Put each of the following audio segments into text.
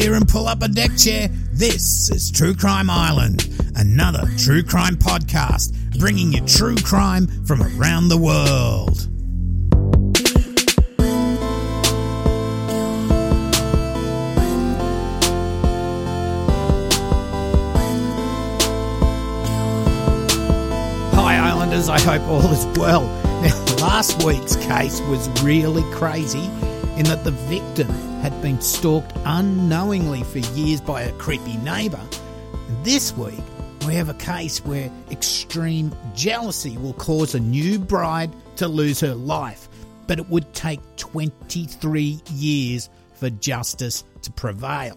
Beer and pull up a deck chair. This is True Crime Island, another true crime podcast bringing you true crime from around the world. Hi, Islanders. I hope all is well. Now, last week's case was really crazy in that the victim had been stalked unknowingly for years by a creepy neighbour. And this week, we have a case where extreme jealousy will cause a new bride to lose her life, but it would take 23 years for justice to prevail.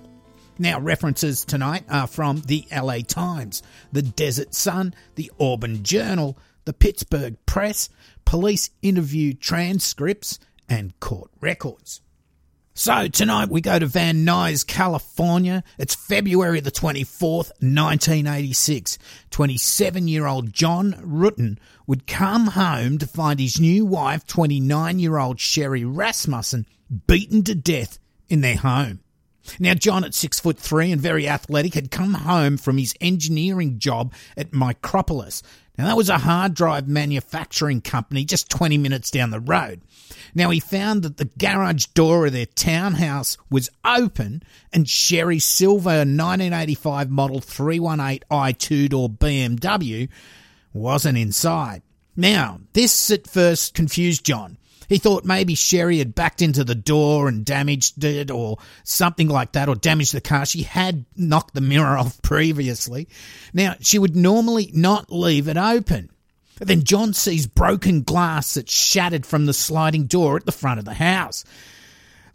Now, references tonight are from the LA Times, the Desert Sun, the Auburn Journal, the Pittsburgh Press, police interview transcripts, and court records. So tonight we go to Van Nuys, California. It's February the 24th, 1986. 27 year old John Ruetten would come home to find his new wife, 29 year old Sherry Rasmussen, beaten to death in their home. Now, John, at six foot three and very athletic, had come home from his engineering job at Micropolis. Now, that was a hard drive manufacturing company just 20 minutes down the road. Now, he found that the garage door of their townhouse was open and Sherry's silver 1985 model 318i two door BMW wasn't inside. Now, this at first confused John. He thought maybe Sherry had backed into the door and damaged it or something like that, or damaged the car. She had knocked the mirror off previously. Now, she would normally not leave it open. But then John sees broken glass that's shattered from the sliding door at the front of the house.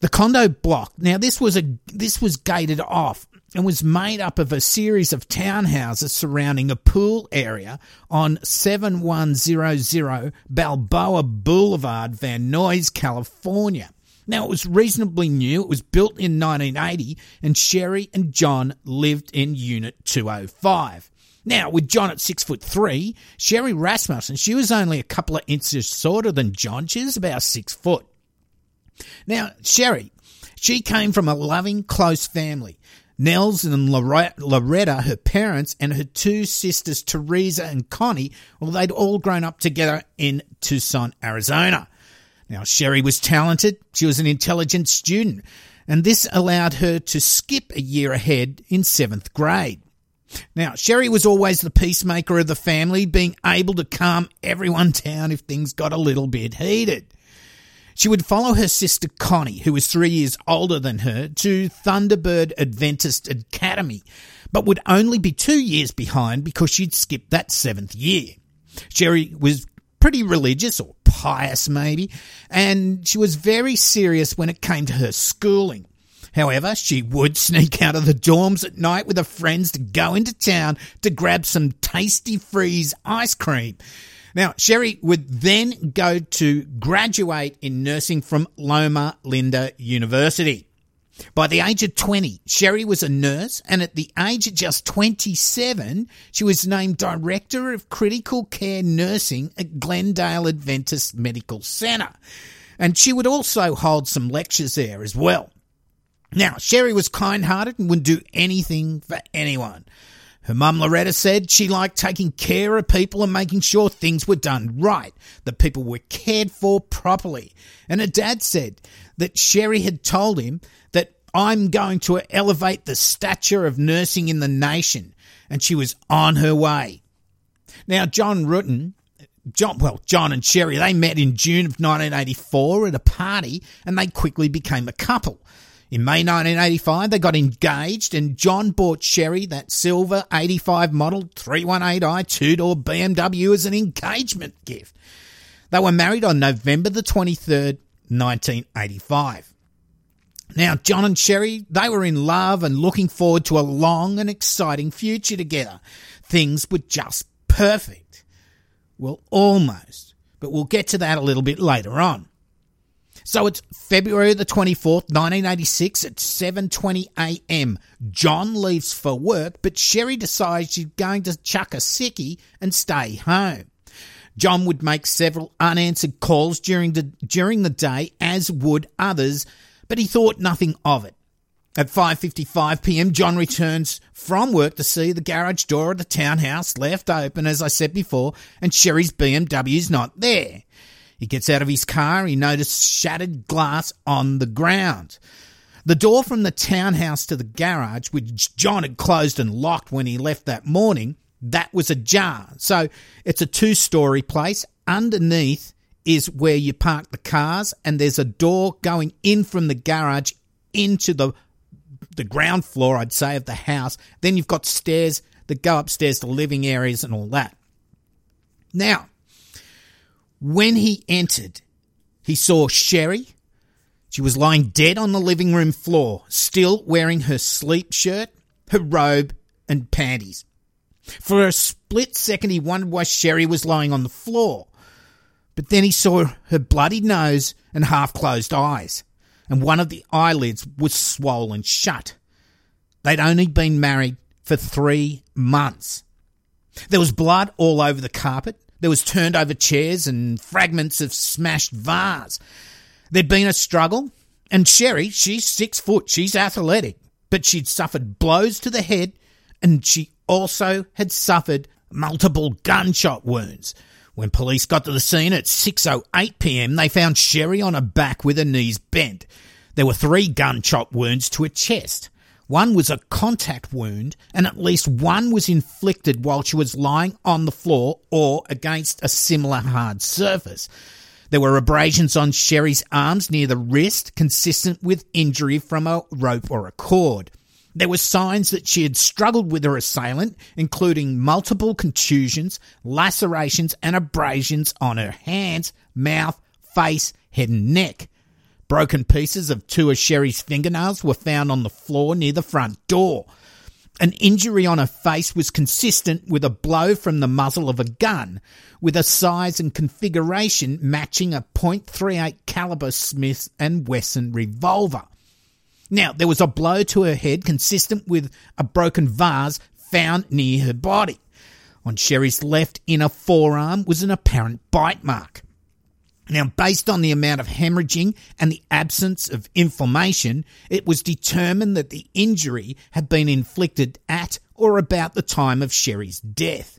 The condo block. Now this was a this was gated off and was made up of a series of townhouses surrounding a pool area on 7100 Balboa Boulevard, Van Nuys, California. Now, it was reasonably new. It was built in 1980, and Sherry and John lived in Unit 205. Now, with John at six foot three, Sherry Rasmussen, she was only a couple of inches shorter than John. She was about six foot. Now, Sherry, she came from a loving, close family. Nels and Loretta, her parents, and her two sisters, Teresa and Connie, well, they'd all grown up together in Tucson, Arizona. Now, Sherry was talented. She was an intelligent student, and this allowed her to skip a year ahead in seventh grade. Now, Sherry was always the peacemaker of the family, being able to calm everyone down if things got a little bit heated. She would follow her sister Connie, who was three years older than her, to Thunderbird Adventist Academy, but would only be two years behind because she'd skipped that seventh year. Sherry was pretty religious or pious maybe, and she was very serious when it came to her schooling. However, she would sneak out of the dorms at night with her friends to go into town to grab some Tastee-Freez ice cream. Now, Sherry would then go to graduate in nursing from Loma Linda University. By the age of 20, Sherry was a nurse, and at the age of just 27, she was named Director of Critical Care Nursing at Glendale Adventist Medical Center. And she would also hold some lectures there as well. Now, Sherry was kind hearted and would do anything for anyone. Her mum Loretta said she liked taking care of people and making sure things were done right, that people were cared for properly. And her dad said that Sherry had told him that I'm going to elevate the stature of nursing in the nation, and she was on her way. Now, John Ruetten, John, well, John and Sherry, they met in June of 1984 at a party, and they quickly became a couple. In May 1985, they got engaged and John bought Sherry that silver 85 model 318i two-door BMW as an engagement gift. They were married on November the 23rd, 1985. Now, John and Sherry, they were in love and looking forward to a long and exciting future together. Things were just perfect. Well, almost. But we'll get to that a little bit later on. So it's February the 24th, 1986 at 7:20 a.m. John leaves for work, but Sherry decides she's going to chuck a sickie and stay home. John would make several unanswered calls during the during the day as would others, but he thought nothing of it. At 5:55 p.m., John returns from work to see the garage door of the townhouse left open as I said before, and Sherry's BMW's not there. He gets out of his car, he notices shattered glass on the ground. The door from the townhouse to the garage, which John had closed and locked when he left that morning, that was ajar. So it's a two-story place. Underneath is where you park the cars and there's a door going in from the garage into the the ground floor, I'd say, of the house. Then you've got stairs that go upstairs to living areas and all that. Now, when he entered, he saw Sherry. She was lying dead on the living room floor, still wearing her sleep shirt, her robe, and panties. For a split second, he wondered why Sherry was lying on the floor. But then he saw her bloody nose and half closed eyes and one of the eyelids was swollen shut. They'd only been married for three months. There was blood all over the carpet. There was turned over chairs and fragments of smashed vase. There'd been a struggle, and Sherry, she's six foot, she's athletic, but she'd suffered blows to the head, and she also had suffered multiple gunshot wounds. When police got to the scene at 6.08 pm, they found Sherry on her back with her knees bent. There were three gunshot wounds to her chest. One was a contact wound, and at least one was inflicted while she was lying on the floor or against a similar hard surface. There were abrasions on Sherry's arms near the wrist, consistent with injury from a rope or a cord. There were signs that she had struggled with her assailant, including multiple contusions, lacerations, and abrasions on her hands, mouth, face, head, and neck. Broken pieces of two of Sherry's fingernails were found on the floor near the front door. An injury on her face was consistent with a blow from the muzzle of a gun, with a size and configuration matching a .38 caliber Smith and Wesson revolver. Now, there was a blow to her head consistent with a broken vase found near her body. On Sherry's left inner forearm was an apparent bite mark. Now, based on the amount of hemorrhaging and the absence of inflammation, it was determined that the injury had been inflicted at or about the time of Sherry's death.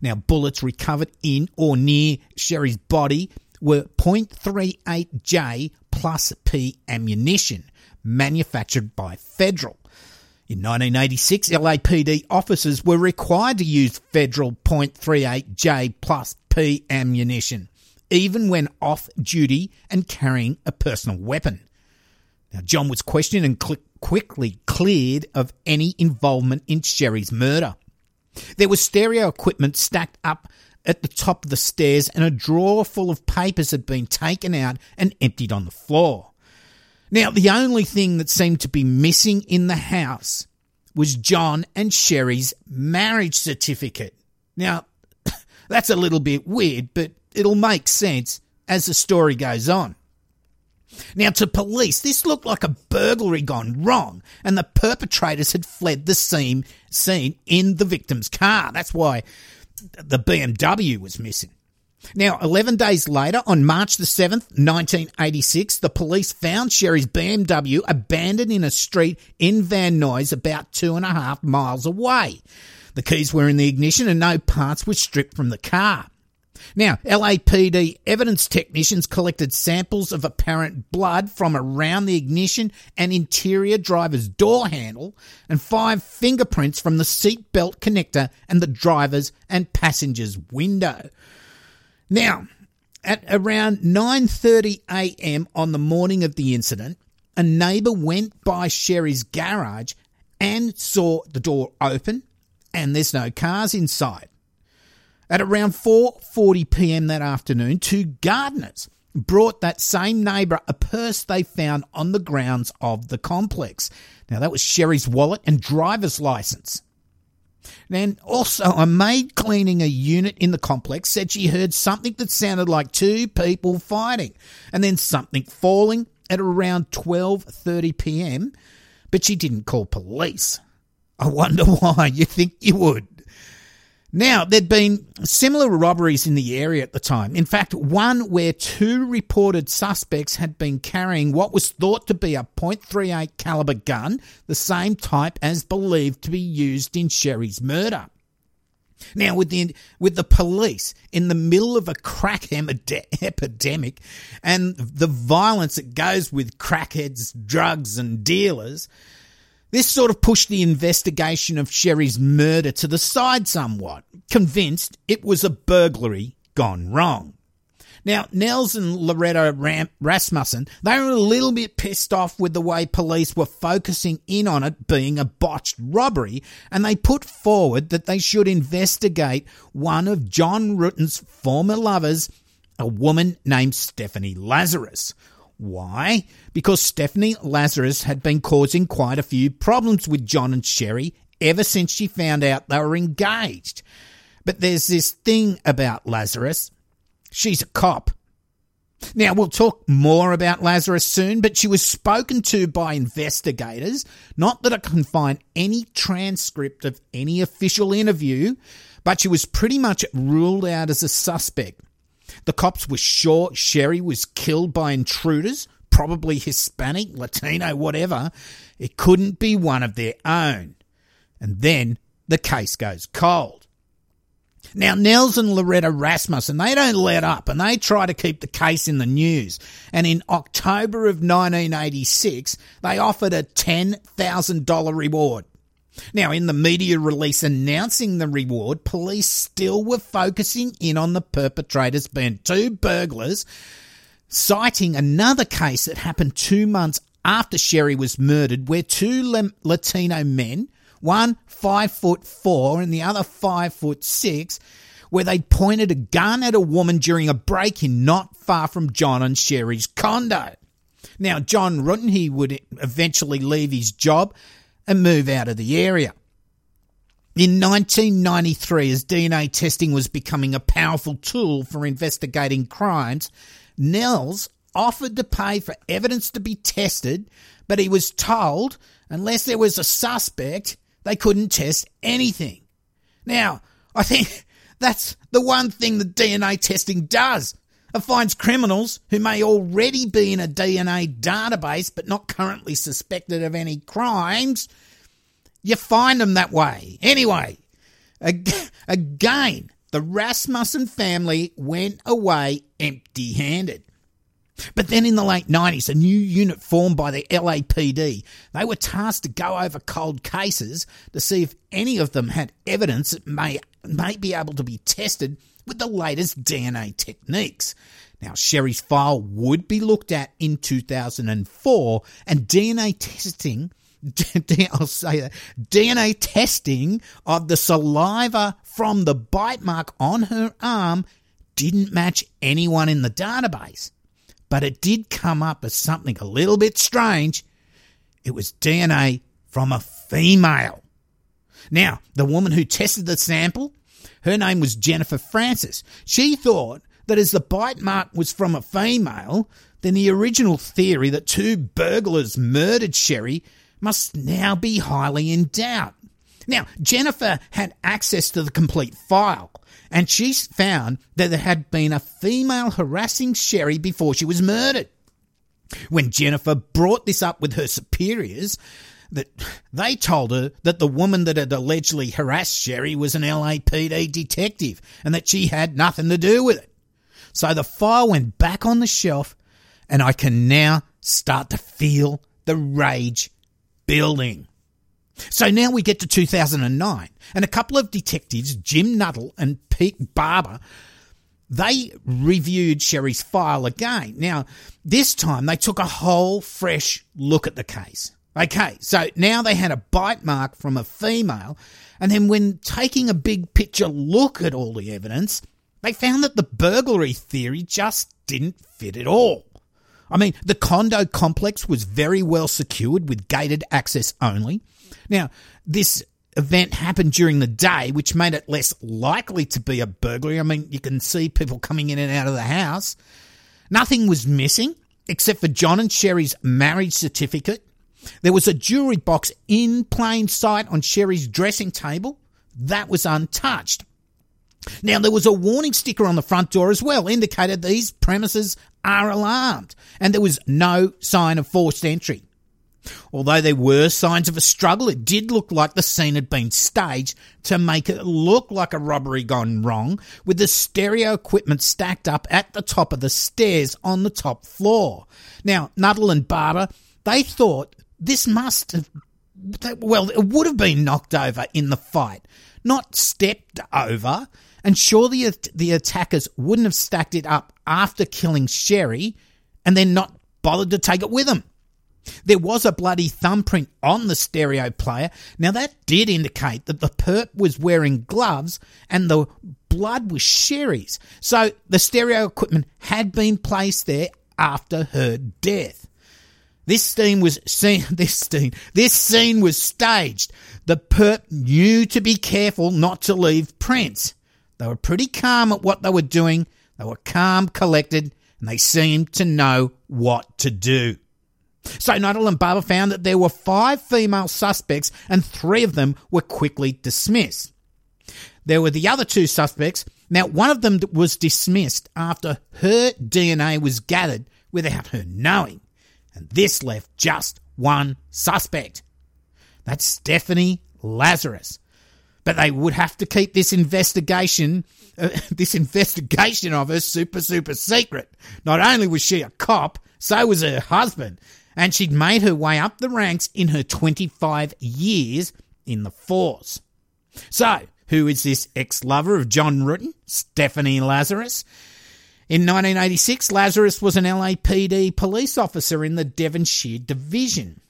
Now, bullets recovered in or near Sherry's body were .38J plus P ammunition, manufactured by Federal. In 1986, LAPD officers were required to use Federal .38J plus P ammunition, even when off duty and carrying a personal weapon. Now, John was questioned and cl- quickly cleared of any involvement in Sherry's murder. There was stereo equipment stacked up at the top of the stairs, and a drawer full of papers had been taken out and emptied on the floor. Now, the only thing that seemed to be missing in the house was John and Sherry's marriage certificate. Now, that's a little bit weird, but it'll make sense as the story goes on. Now, to police, this looked like a burglary gone wrong, and the perpetrators had fled the scene, scene in the victim's car. That's why the BMW was missing. Now, 11 days later, on March the 7th, 1986, the police found Sherry's BMW abandoned in a street in Van Nuys about two and a half miles away. The keys were in the ignition and no parts were stripped from the car. Now, LAPD evidence technicians collected samples of apparent blood from around the ignition and interior driver's door handle and five fingerprints from the seatbelt connector and the driver's and passenger's window. Now, at around 9:30 a.m. on the morning of the incident, a neighbor went by Sherry's garage and saw the door open and there's no cars inside. At around 4:40 p.m. that afternoon, two gardeners brought that same neighbor a purse they found on the grounds of the complex. Now that was Sherry's wallet and driver's license. Then, also, a maid cleaning a unit in the complex said she heard something that sounded like two people fighting, and then something falling at around 12:30 p.m. But she didn't call police. I wonder why. You think you would? Now, there'd been similar robberies in the area at the time. In fact, one where two reported suspects had been carrying what was thought to be a .38 caliber gun, the same type as believed to be used in Sherry's murder. Now, with the, with the police in the middle of a crack epidemic and the violence that goes with crackheads, drugs, and dealers, this sort of pushed the investigation of Sherry's murder to the side somewhat, convinced it was a burglary gone wrong. Now, Nels and Loretta Ram- Rasmussen, they were a little bit pissed off with the way police were focusing in on it being a botched robbery, and they put forward that they should investigate one of John Ruetten's former lovers, a woman named Stephanie Lazarus, why? Because Stephanie Lazarus had been causing quite a few problems with John and Sherry ever since she found out they were engaged. But there's this thing about Lazarus. She's a cop. Now, we'll talk more about Lazarus soon, but she was spoken to by investigators. Not that I can find any transcript of any official interview, but she was pretty much ruled out as a suspect. The cops were sure Sherry was killed by intruders, probably Hispanic, Latino, whatever. It couldn't be one of their own. And then the case goes cold. Now, Nels and Loretta Rasmussen, they don't let up and they try to keep the case in the news. And in October of 1986, they offered a $10,000 reward. Now, in the media release announcing the reward, police still were focusing in on the perpetrators being two burglars, citing another case that happened two months after Sherry was murdered, where two Latino men, one five foot four and the other five foot six, where they pointed a gun at a woman during a break-in not far from John and Sherry's condo. Now, John Ruetten, he would eventually leave his job and move out of the area. In 1993, as DNA testing was becoming a powerful tool for investigating crimes, Nels offered to pay for evidence to be tested, but he was told unless there was a suspect, they couldn't test anything. Now, I think that's the one thing that DNA testing does. It finds criminals who may already be in a DNA database but not currently suspected of any crimes. You find them that way. Anyway, again, the Rasmussen family went away empty handed. But then in the late 90s, a new unit formed by the LAPD. They were tasked to go over cold cases to see if any of them had evidence that may, may be able to be tested with the latest DNA techniques. Now, Sherry's file would be looked at in 2004, and DNA testing, I'll say that, DNA testing of the saliva from the bite mark on her arm didn't match anyone in the database. But it did come up as something a little bit strange. It was DNA from a female. Now, the woman who tested the sample her name was Jennifer Francis. She thought that as the bite mark was from a female, then the original theory that two burglars murdered Sherry must now be highly in doubt. Now, Jennifer had access to the complete file, and she found that there had been a female harassing Sherry before she was murdered. When Jennifer brought this up with her superiors, that they told her that the woman that had allegedly harassed Sherry was an LAPD detective and that she had nothing to do with it. So the file went back on the shelf and I can now start to feel the rage building. So now we get to 2009 and a couple of detectives, Jim Nuttall and Pete Barber, they reviewed Sherry's file again. Now, this time they took a whole fresh look at the case. Okay, so now they had a bite mark from a female, and then when taking a big picture look at all the evidence, they found that the burglary theory just didn't fit at all. I mean, the condo complex was very well secured with gated access only. Now, this event happened during the day, which made it less likely to be a burglary. I mean, you can see people coming in and out of the house. Nothing was missing except for John and Sherry's marriage certificate there was a jewelry box in plain sight on Sherry's dressing table. That was untouched. Now, there was a warning sticker on the front door as well, indicated these premises are alarmed, and there was no sign of forced entry. Although there were signs of a struggle, it did look like the scene had been staged to make it look like a robbery gone wrong, with the stereo equipment stacked up at the top of the stairs on the top floor. Now, Nuttall and Barber, they thought this must have, well, it would have been knocked over in the fight, not stepped over. And surely the attackers wouldn't have stacked it up after killing Sherry and then not bothered to take it with them. There was a bloody thumbprint on the stereo player. Now, that did indicate that the perp was wearing gloves and the blood was Sherry's. So the stereo equipment had been placed there after her death. This scene was seen, this scene, this scene was staged. The perp knew to be careful not to leave prints. They were pretty calm at what they were doing. They were calm, collected, and they seemed to know what to do. So Nuttall and Barber found that there were five female suspects and three of them were quickly dismissed. There were the other two suspects. Now, one of them was dismissed after her DNA was gathered without her knowing. And this left just one suspect. That's Stephanie Lazarus. But they would have to keep this investigation, uh, this investigation of her super, super secret. Not only was she a cop, so was her husband and she'd made her way up the ranks in her 25 years in the force. So, who is this ex lover of John Ruetten? Stephanie Lazarus. In 1986, Lazarus was an LAPD police officer in the Devonshire Division.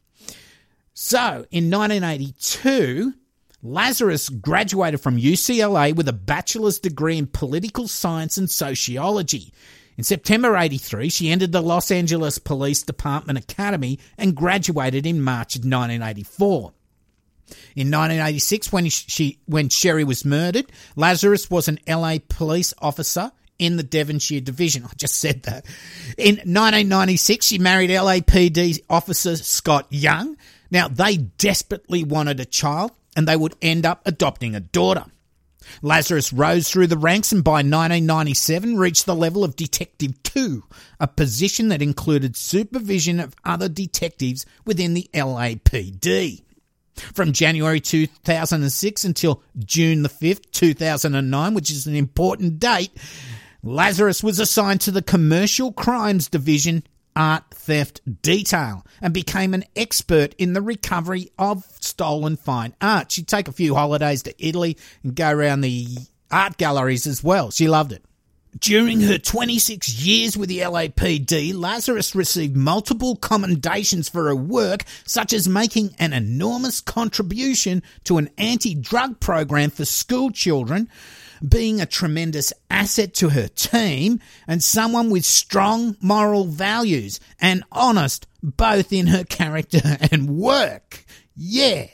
So, in 1982, Lazarus graduated from UCLA with a bachelor's degree in political science and sociology. In September 83, she entered the Los Angeles Police Department Academy and graduated in March of 1984. In 1986, when she when Sherry was murdered, Lazarus was an LA police officer in the Devonshire Division. I just said that. In 1996, she married LAPD officer Scott Young. Now, they desperately wanted a child and they would end up adopting a daughter. Lazarus rose through the ranks and by 1997 reached the level of Detective 2, a position that included supervision of other detectives within the LAPD. From January 2006 until June the 5th, 2009, which is an important date, Lazarus was assigned to the Commercial Crimes Division art theft detail and became an expert in the recovery of stolen fine art. She'd take a few holidays to Italy and go around the art galleries as well. She loved it. During her 26 years with the LAPD, Lazarus received multiple commendations for her work, such as making an enormous contribution to an anti drug program for school children, being a tremendous asset to her team and someone with strong moral values and honest both in her character and work. Yeah.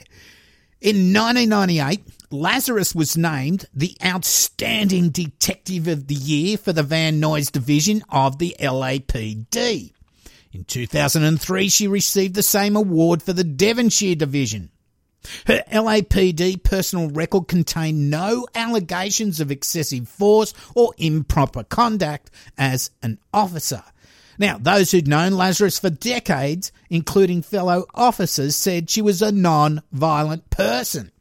In 1998, Lazarus was named the Outstanding Detective of the Year for the Van Nuys Division of the LAPD. In 2003, she received the same award for the Devonshire Division. Her LAPD personal record contained no allegations of excessive force or improper conduct as an officer. Now, those who'd known Lazarus for decades, including fellow officers, said she was a non violent person.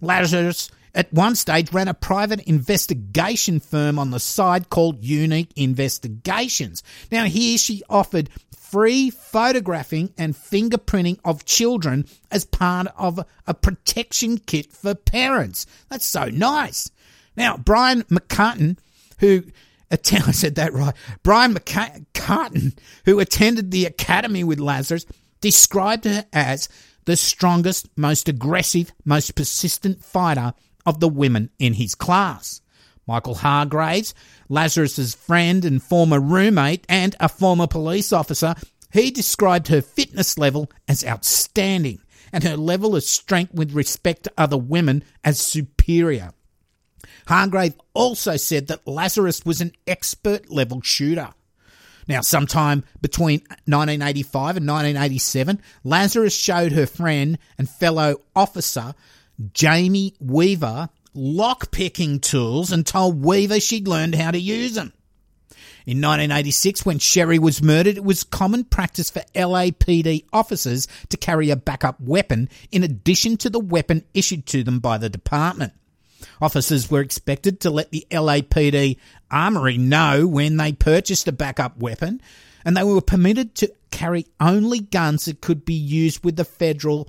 Lazarus at one stage ran a private investigation firm on the side called Unique Investigations. Now, here she offered free photographing and fingerprinting of children as part of a protection kit for parents. That's so nice. Now, Brian McCartan, who I said that right. Brian McCartan, who attended the academy with Lazarus, described her as the strongest, most aggressive, most persistent fighter of the women in his class. Michael Hargraves, Lazarus's friend and former roommate and a former police officer, he described her fitness level as outstanding and her level of strength with respect to other women as superior. Hargrave also said that Lazarus was an expert level shooter. Now, sometime between 1985 and 1987, Lazarus showed her friend and fellow officer Jamie Weaver lock picking tools and told Weaver she'd learned how to use them. In 1986, when Sherry was murdered, it was common practice for LAPD officers to carry a backup weapon in addition to the weapon issued to them by the department. Officers were expected to let the LAPD armory know when they purchased a backup weapon, and they were permitted to carry only guns that could be used with the federal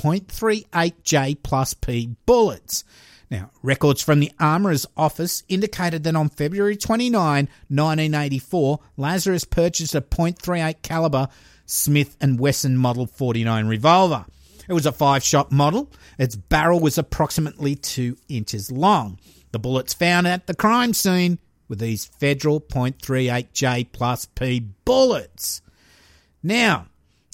.38J plus P bullets. Now, records from the Armourer's office indicated that on February 29, 1984, Lazarus purchased a .38 caliber Smith & Wesson Model 49 revolver. It was a five-shot model. Its barrel was approximately 2 inches long. The bullets found at the crime scene were these federal .38J plus P bullets. Now,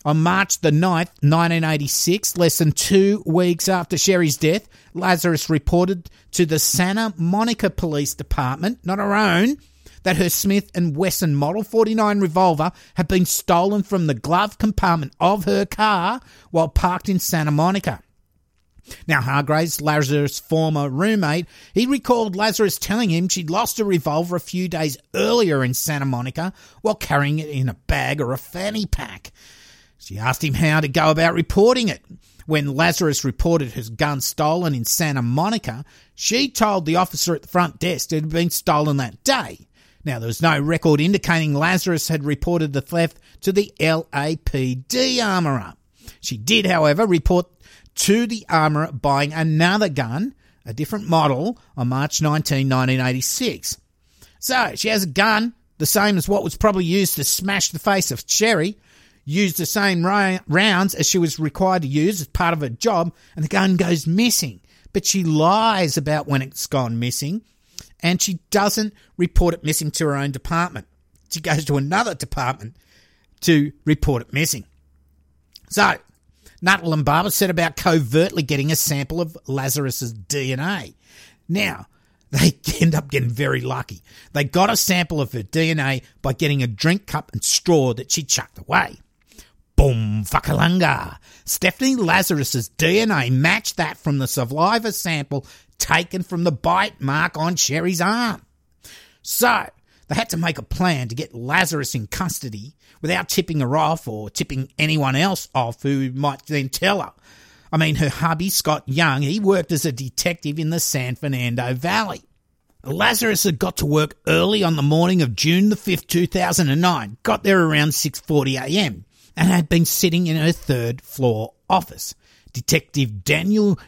on March the 9th, 1986, less than two weeks after Sherry's death, Lazarus reported to the Santa Monica Police Department, not her own, that her Smith & Wesson Model 49 revolver had been stolen from the glove compartment of her car while parked in Santa Monica. Now, Hargraves, Lazarus' former roommate, he recalled Lazarus telling him she'd lost a revolver a few days earlier in Santa Monica while carrying it in a bag or a fanny pack. She asked him how to go about reporting it. When Lazarus reported his gun stolen in Santa Monica, she told the officer at the front desk it had been stolen that day. Now, there was no record indicating Lazarus had reported the theft to the LAPD armourer. She did, however, report to the armourer buying another gun, a different model, on March 19, 1986. So, she has a gun, the same as what was probably used to smash the face of Sherry, used the same rounds as she was required to use as part of her job, and the gun goes missing. But she lies about when it's gone missing, and she doesn't report it missing to her own department. She goes to another department to report it missing. So, Nuttall and Barber set about covertly getting a sample of Lazarus's DNA. Now, they end up getting very lucky. They got a sample of her DNA by getting a drink cup and straw that she chucked away. Boom, fuckalunga. Stephanie Lazarus's DNA matched that from the saliva sample taken from the bite mark on Sherry's arm. So, they had to make a plan to get Lazarus in custody without tipping her off or tipping anyone else off who might then tell her. I mean, her hubby, Scott Young, he worked as a detective in the San Fernando Valley. Lazarus had got to work early on the morning of June the 5th, 2009. Got there around 6.40am and had been sitting in her third floor office. Detective Daniel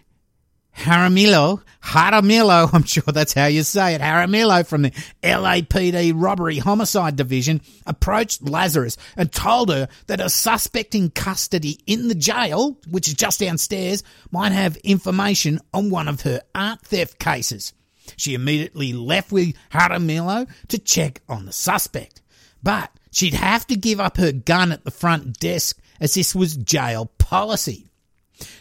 Jaramillo, Jaramillo, I'm sure that's how you say it, Jaramillo from the LAPD Robbery Homicide Division approached Lazarus and told her that a suspect in custody in the jail, which is just downstairs, might have information on one of her art theft cases. She immediately left with Jaramillo to check on the suspect. But she'd have to give up her gun at the front desk as this was jail policy.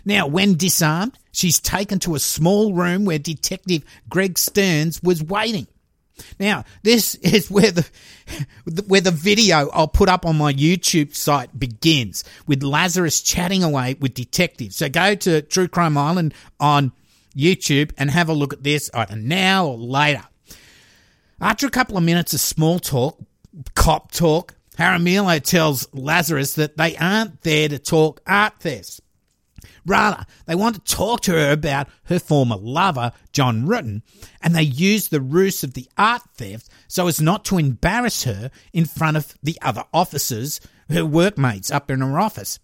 Now, when disarmed, she's taken to a small room where Detective Greg Stearns was waiting. Now, this is where the where the video I'll put up on my YouTube site begins with Lazarus chatting away with detectives. So go to True Crime Island on YouTube and have a look at this either now or later. After a couple of minutes of small talk, cop talk, Jaramillo tells Lazarus that they aren't there to talk art thefts. Rather, they want to talk to her about her former lover, John Ruetten, and they use the ruse of the art theft so as not to embarrass her in front of the other officers, her workmates up in her office.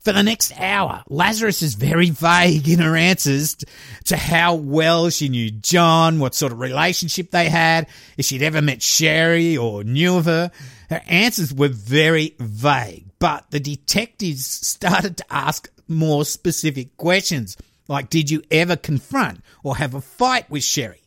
For the next hour, Lazarus is very vague in her answers to how well she knew John, what sort of relationship they had, if she'd ever met Sherry or knew of her. Her answers were very vague, but the detectives started to ask more specific questions, like did you ever confront or have a fight with Sherry?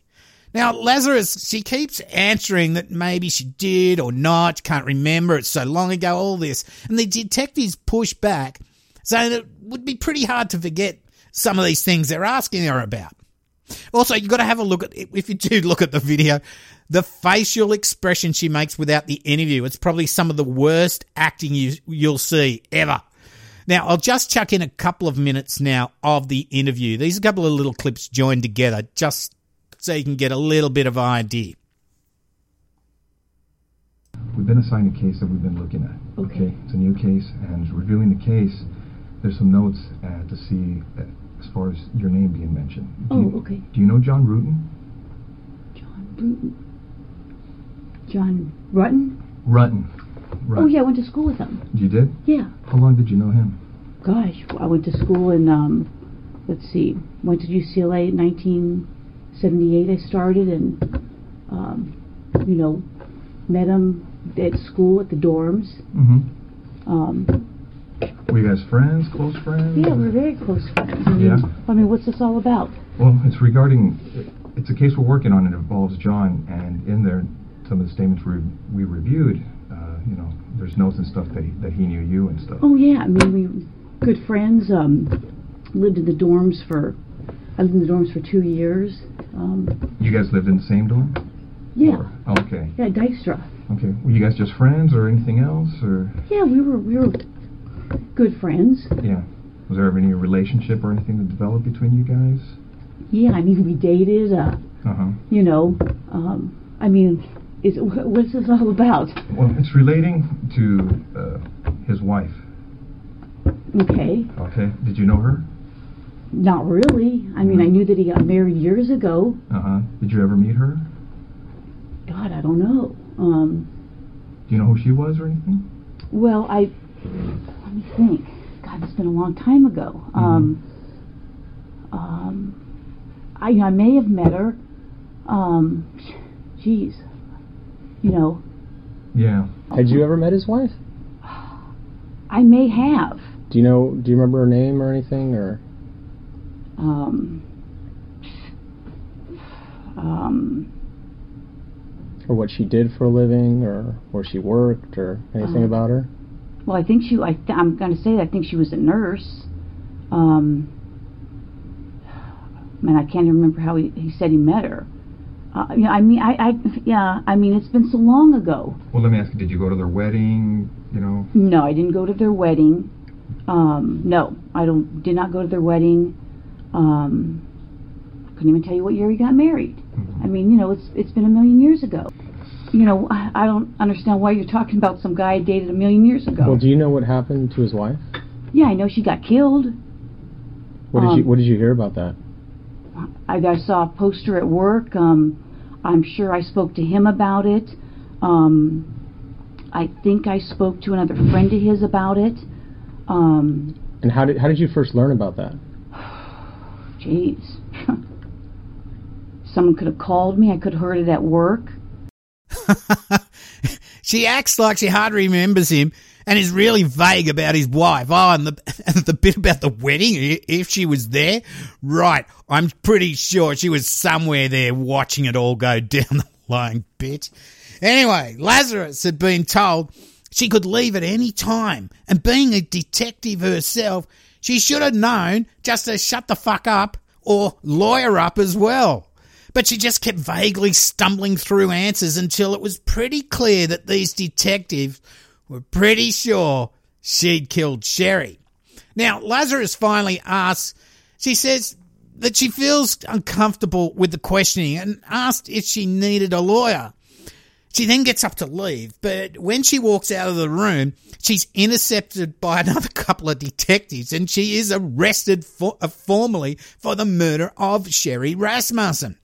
Now, Lazarus, she keeps answering that maybe she did or not, can't remember, it's so long ago, all this. And the detectives push back, saying it would be pretty hard to forget some of these things they're asking her about. Also, you've got to have a look at, if you do look at the video, the facial expression she makes without the interview. It's probably some of the worst acting you, you'll see ever. Now, I'll just chuck in a couple of minutes now of the interview. These are a couple of little clips joined together just so you can get a little bit of ID. We've been assigned a case that we've been looking at. Okay. It's a new case, and reviewing the case, there's some notes uh, to see uh, as far as your name being mentioned. Do Oh, you, okay. Do you know John Rutan? John Bruton. John Rutten? Rutten. Rutten. Oh, yeah, I went to school with him. You did? Yeah. How long did you know him? Gosh, I went to school in, um, let's see, went to UCLA in 1978. I started and, um, you know, met him at school at the dorms. Mm-hmm. Um, Were you guys friends, close friends? yeah, we're very close friends. I mean, Yeah. I mean, what's this all about? Well, it's regarding, it's a case we're working on. and It involves John, and in there, some of the statements we, we reviewed, uh, you know, there's notes and stuff that he, that he knew you and stuff. Oh, yeah, I mean, we good friends. Um, lived in the dorms for, I lived in the dorms for two years. Um, You guys lived in the same dorm? yeah, Or- oh, okay. yeah, Dykstra. Okay. Were you guys just friends or anything else, or Yeah, we were we were good friends. yeah? Was there ever any relationship or anything that developed between you guys? Yeah, I mean we dated. Uh, Uh huh. you know, um, I mean, is wh- what's this all about? Well, it's relating to uh, his wife. Okay, Okay. Did you know her? Not really. I mean, I knew that he got married years ago. Uh huh. Did you ever meet her? God, I don't know. Um, Do you know who she was or anything? well, I let me think. God, it's been a long time ago. Um, um, I I may have met her. Um, geez, you know, Yeah. Had you ever met his wife? I may have. Do you know? Do you remember her name or anything? Or Um, um, or what she did for a living, or where she worked, or anything Uh, about her? well, I think she. I th- I'm going to say that I think she was a nurse. Um, man, I can't even remember how he, he said he met her. Uh, yeah, I mean, I, I, yeah, I mean, it's been so long ago. Well, let me ask you. Did you go to their wedding? You know. No, I didn't go to their wedding. Um, no, I don't. Did not go to their wedding. Um, couldn't even tell you what year he got married. I mean, you know, it's it's been a million years ago. You know, I, I don't understand why you're talking about some guy I dated a million years ago. Well, do you know what happened to his wife? yeah, I know she got killed. What did you Um, What did you hear about that? I, I saw a poster at work. Um, I'm sure I spoke to him about it. Um, I think I spoke to another friend of his about it. Um, And how did How did you first learn about that? Jeez. Someone could have called me. I could have heard it at work. she acts like she hardly remembers him and is really vague about his wife. Oh, and the, and the bit about the wedding, if she was there, right, I'm pretty sure she was somewhere there watching it all go down the line, bitch. Anyway, Lazarus had been told she could leave at any time, and being a detective herself, she should have known just to shut the fuck up or lawyer up as well. But she just kept vaguely stumbling through answers until it was pretty clear that these detectives were pretty sure she'd killed Sherry. Now, Lazarus finally asks, she says that she feels uncomfortable with the questioning and asked if she needed a lawyer. She then gets up to leave, but when she walks out of the room, she's intercepted by another couple of detectives and she is arrested for, uh, formally for the murder of Sherry Rasmussen.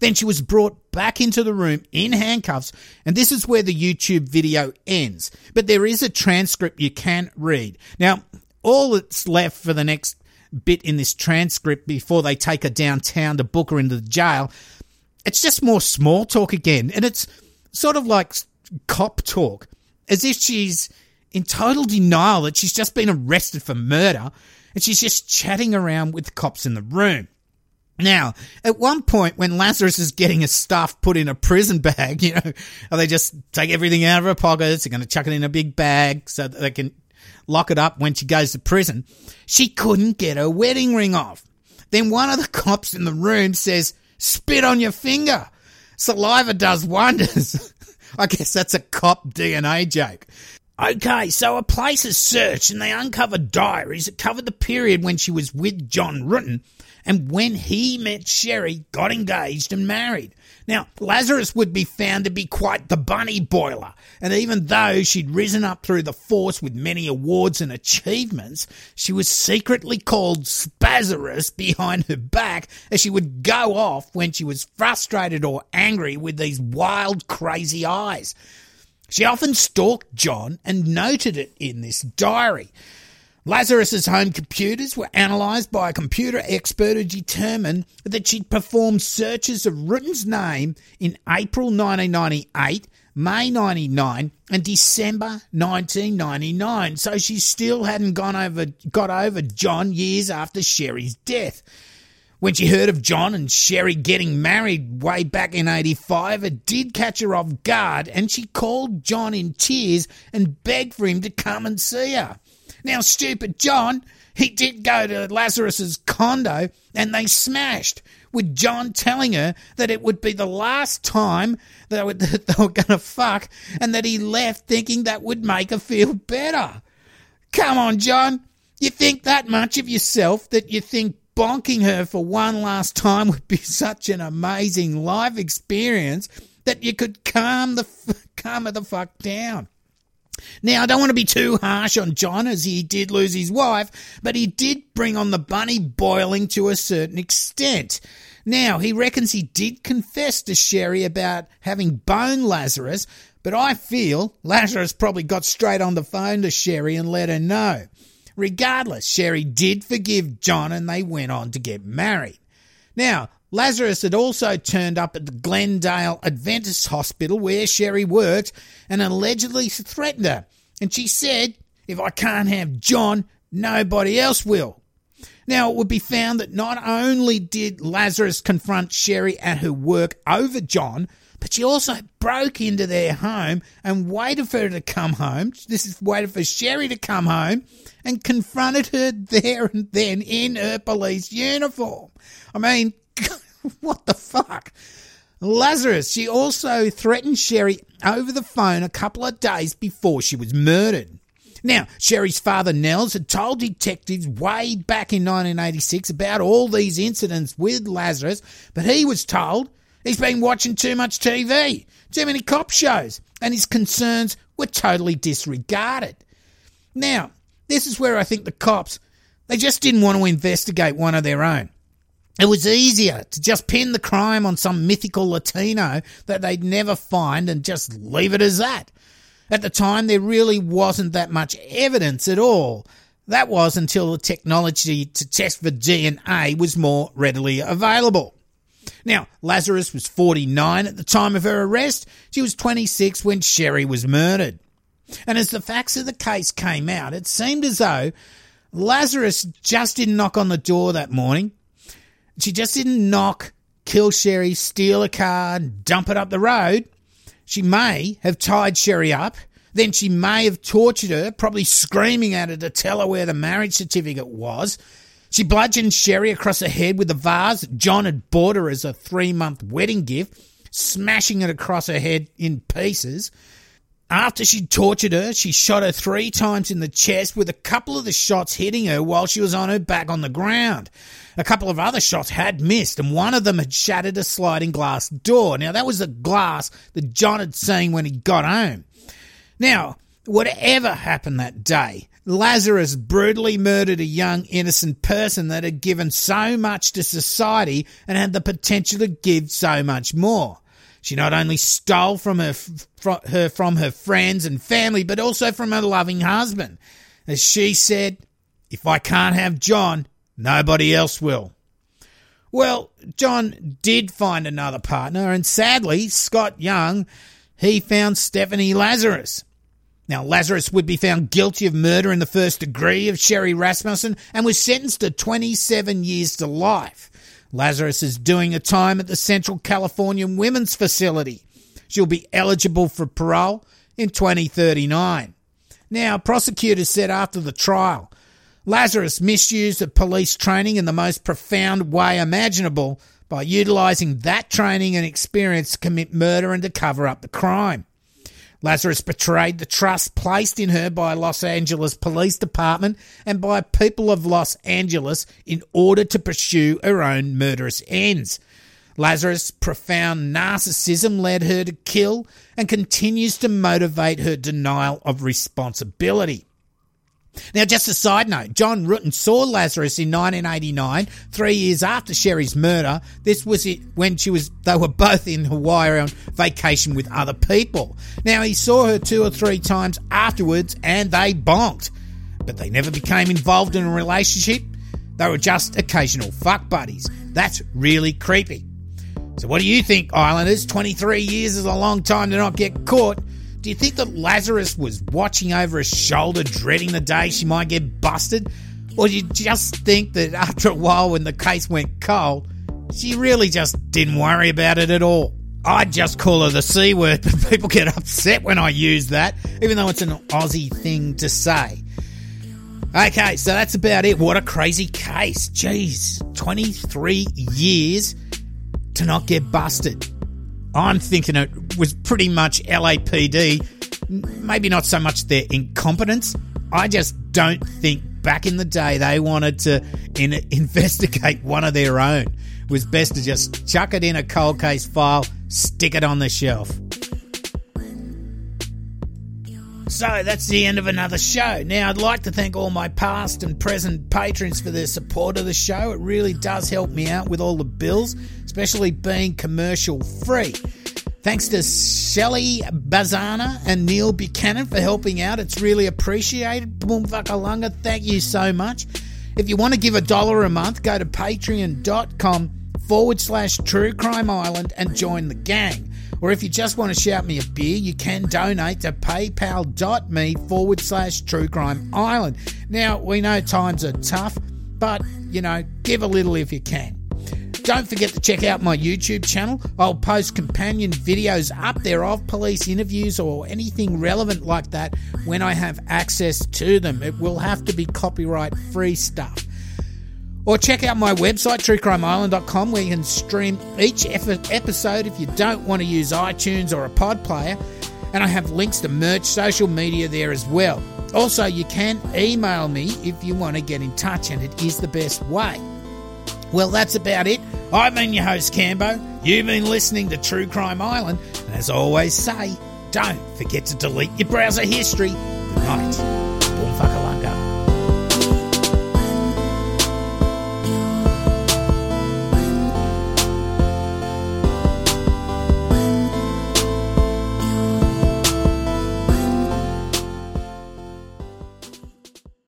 Then she was brought back into the room in handcuffs, and this is where the YouTube video ends. But there is a transcript you can read. Now, all that's left for the next bit in this transcript before they take her downtown to book her into the jail, it's just more small talk again, and it's sort of like cop talk, as if she's in total denial that she's just been arrested for murder, and she's just chatting around with the cops in the room. Now, at one point when Lazarus is getting his stuff put in a prison bag, you know, they just take everything out of her pockets, they're going to chuck it in a big bag so that they can lock it up when she goes to prison. She couldn't get her wedding ring off. Then one of the cops in the room says, spit on your finger. Saliva does wonders. I guess that's a cop DNA joke. Okay, so a place is searched and they uncover diaries that cover the period when she was with John Ruetten and when he met Sherry, got engaged and married. Now, Lazarus would be found to be quite the bunny boiler, and even though she'd risen up through the force with many awards and achievements, she was secretly called Spazarus behind her back as she would go off when she was frustrated or angry with these wild, crazy eyes. She often stalked John and noted it in this diary. Lazarus's home computers were analysed by a computer expert who determined that she'd performed searches of Ruetten's name in April 1998, May 99, and December 1999. So she still hadn't gone over, got over John years after Sherry's death. When she heard of John and Sherry getting married way back in 85, it did catch her off guard, and she called John in tears and begged for him to come and see her. Now, stupid John, he did go to Lazarus's condo and they smashed, with John telling her that it would be the last time they were, that they were going to fuck and that he left thinking that would make her feel better. Come on, John. You think that much of yourself that you think bonking her for one last time would be such an amazing life experience that you could calm the calm her the fuck down. Now, I don't want to be too harsh on John as he did lose his wife, but he did bring on the bunny boiling to a certain extent. Now, he reckons he did confess to Sherry about having bone Lazarus, but I feel Lazarus probably got straight on the phone to Sherry and let her know. Regardless, Sherry did forgive John and they went on to get married. Now, Lazarus had also turned up at the Glendale Adventist Hospital where Sherry worked and allegedly threatened her. And she said, If I can't have John, nobody else will. Now, it would be found that not only did Lazarus confront Sherry at her work over John, but she also broke into their home and waited for her to come home. This is waited for Sherry to come home and confronted her there and then in her police uniform. I mean, what the fuck? Lazarus, she also threatened Sherry over the phone a couple of days before she was murdered. Now, Sherry's father, Nels, had told detectives way back in 1986 about all these incidents with Lazarus, but he was told he's been watching too much TV, too many cop shows, and his concerns were totally disregarded. Now, this is where I think the cops, they just didn't want to investigate one of their own. It was easier to just pin the crime on some mythical Latino that they'd never find and just leave it as that. At the time, there really wasn't that much evidence at all. That was until the technology to test for DNA was more readily available. Now, Lazarus was 49 at the time of her arrest. She was 26 when Sherry was murdered. And as the facts of the case came out, it seemed as though Lazarus just didn't knock on the door that morning. She just didn't knock, kill Sherry, steal a car, dump it up the road. She may have tied Sherry up. Then she may have tortured her, probably screaming at her to tell her where the marriage certificate was. She bludgeoned Sherry across the head with a vase John had bought her as a three month wedding gift, smashing it across her head in pieces. After she'd tortured her, she shot her three times in the chest with a couple of the shots hitting her while she was on her back on the ground. A couple of other shots had missed, and one of them had shattered a sliding glass door. Now, that was the glass that John had seen when he got home. Now, whatever happened that day, Lazarus brutally murdered a young innocent person that had given so much to society and had the potential to give so much more. She not only stole from her, from her from her friends and family, but also from her loving husband. As she said, if I can't have John, nobody else will. Well, John did find another partner, and sadly, Scott Young, he found Stephanie Lazarus. Now, Lazarus would be found guilty of murder in the first degree of Sherry Rasmussen and was sentenced to 27 years to life. Lazarus is doing a time at the Central California Women's Facility. She'll be eligible for parole in 2039. Now, prosecutors said after the trial, Lazarus misused the police training in the most profound way imaginable by utilising that training and experience to commit murder and to cover up the crime. Lazarus betrayed the trust placed in her by Los Angeles Police Department and by people of Los Angeles in order to pursue her own murderous ends. Lazarus' profound narcissism led her to kill and continues to motivate her denial of responsibility. Now, just a side note, John Ruetten saw Lazarus in 1989, three years after Sherry's murder. This was it when she was, they were both in Hawaii on vacation with other people. Now, he saw her two or three times afterwards and they bonked, but they never became involved in a relationship. They were just occasional fuck buddies. That's really creepy. So, what do you think, Islanders? 23 years is a long time to not get caught. Do you think that Lazarus was watching over his shoulder, dreading the day she might get busted? Or do you just think that after a while, when the case went cold, she really just didn't worry about it at all? I'd just call her the C word, but people get upset when I use that, even though it's an Aussie thing to say. Okay, so that's about it. What a crazy case. Jeez, 23 years to not get busted. I'm thinking it was pretty much LAPD, maybe not so much their incompetence. I just don't think back in the day they wanted to in, investigate one of their own. It was best to just chuck it in a cold case file, stick it on the shelf. So that's the end of another show. Now, I'd like to thank all my past and present patrons for their support of the show. It really does help me out with all the bills, especially being commercial free. Thanks to Shelley Bazana and Neil Buchanan for helping out. It's really appreciated. Boom Vakalunga, thank you so much. If you want to give a dollar a month, go to patreon.com forward slash true crime island and join the gang. Or if you just want to shout me a beer, you can donate to paypal.me forward slash true crime island. Now, we know times are tough, but, you know, give a little if you can. Don't forget to check out my YouTube channel. I'll post companion videos up there of police interviews or anything relevant like that when I have access to them. It will have to be copyright free stuff. Or check out my website, truecrimeisland.com, where you can stream each episode if you don't want to use iTunes or a pod player. And I have links to merch, social media there as well. Also, you can email me if you want to get in touch, and it is the best way. Well, that's about it. I've been your host, Cambo. You've been listening to True Crime Island. And as I always say, don't forget to delete your browser history. Good night.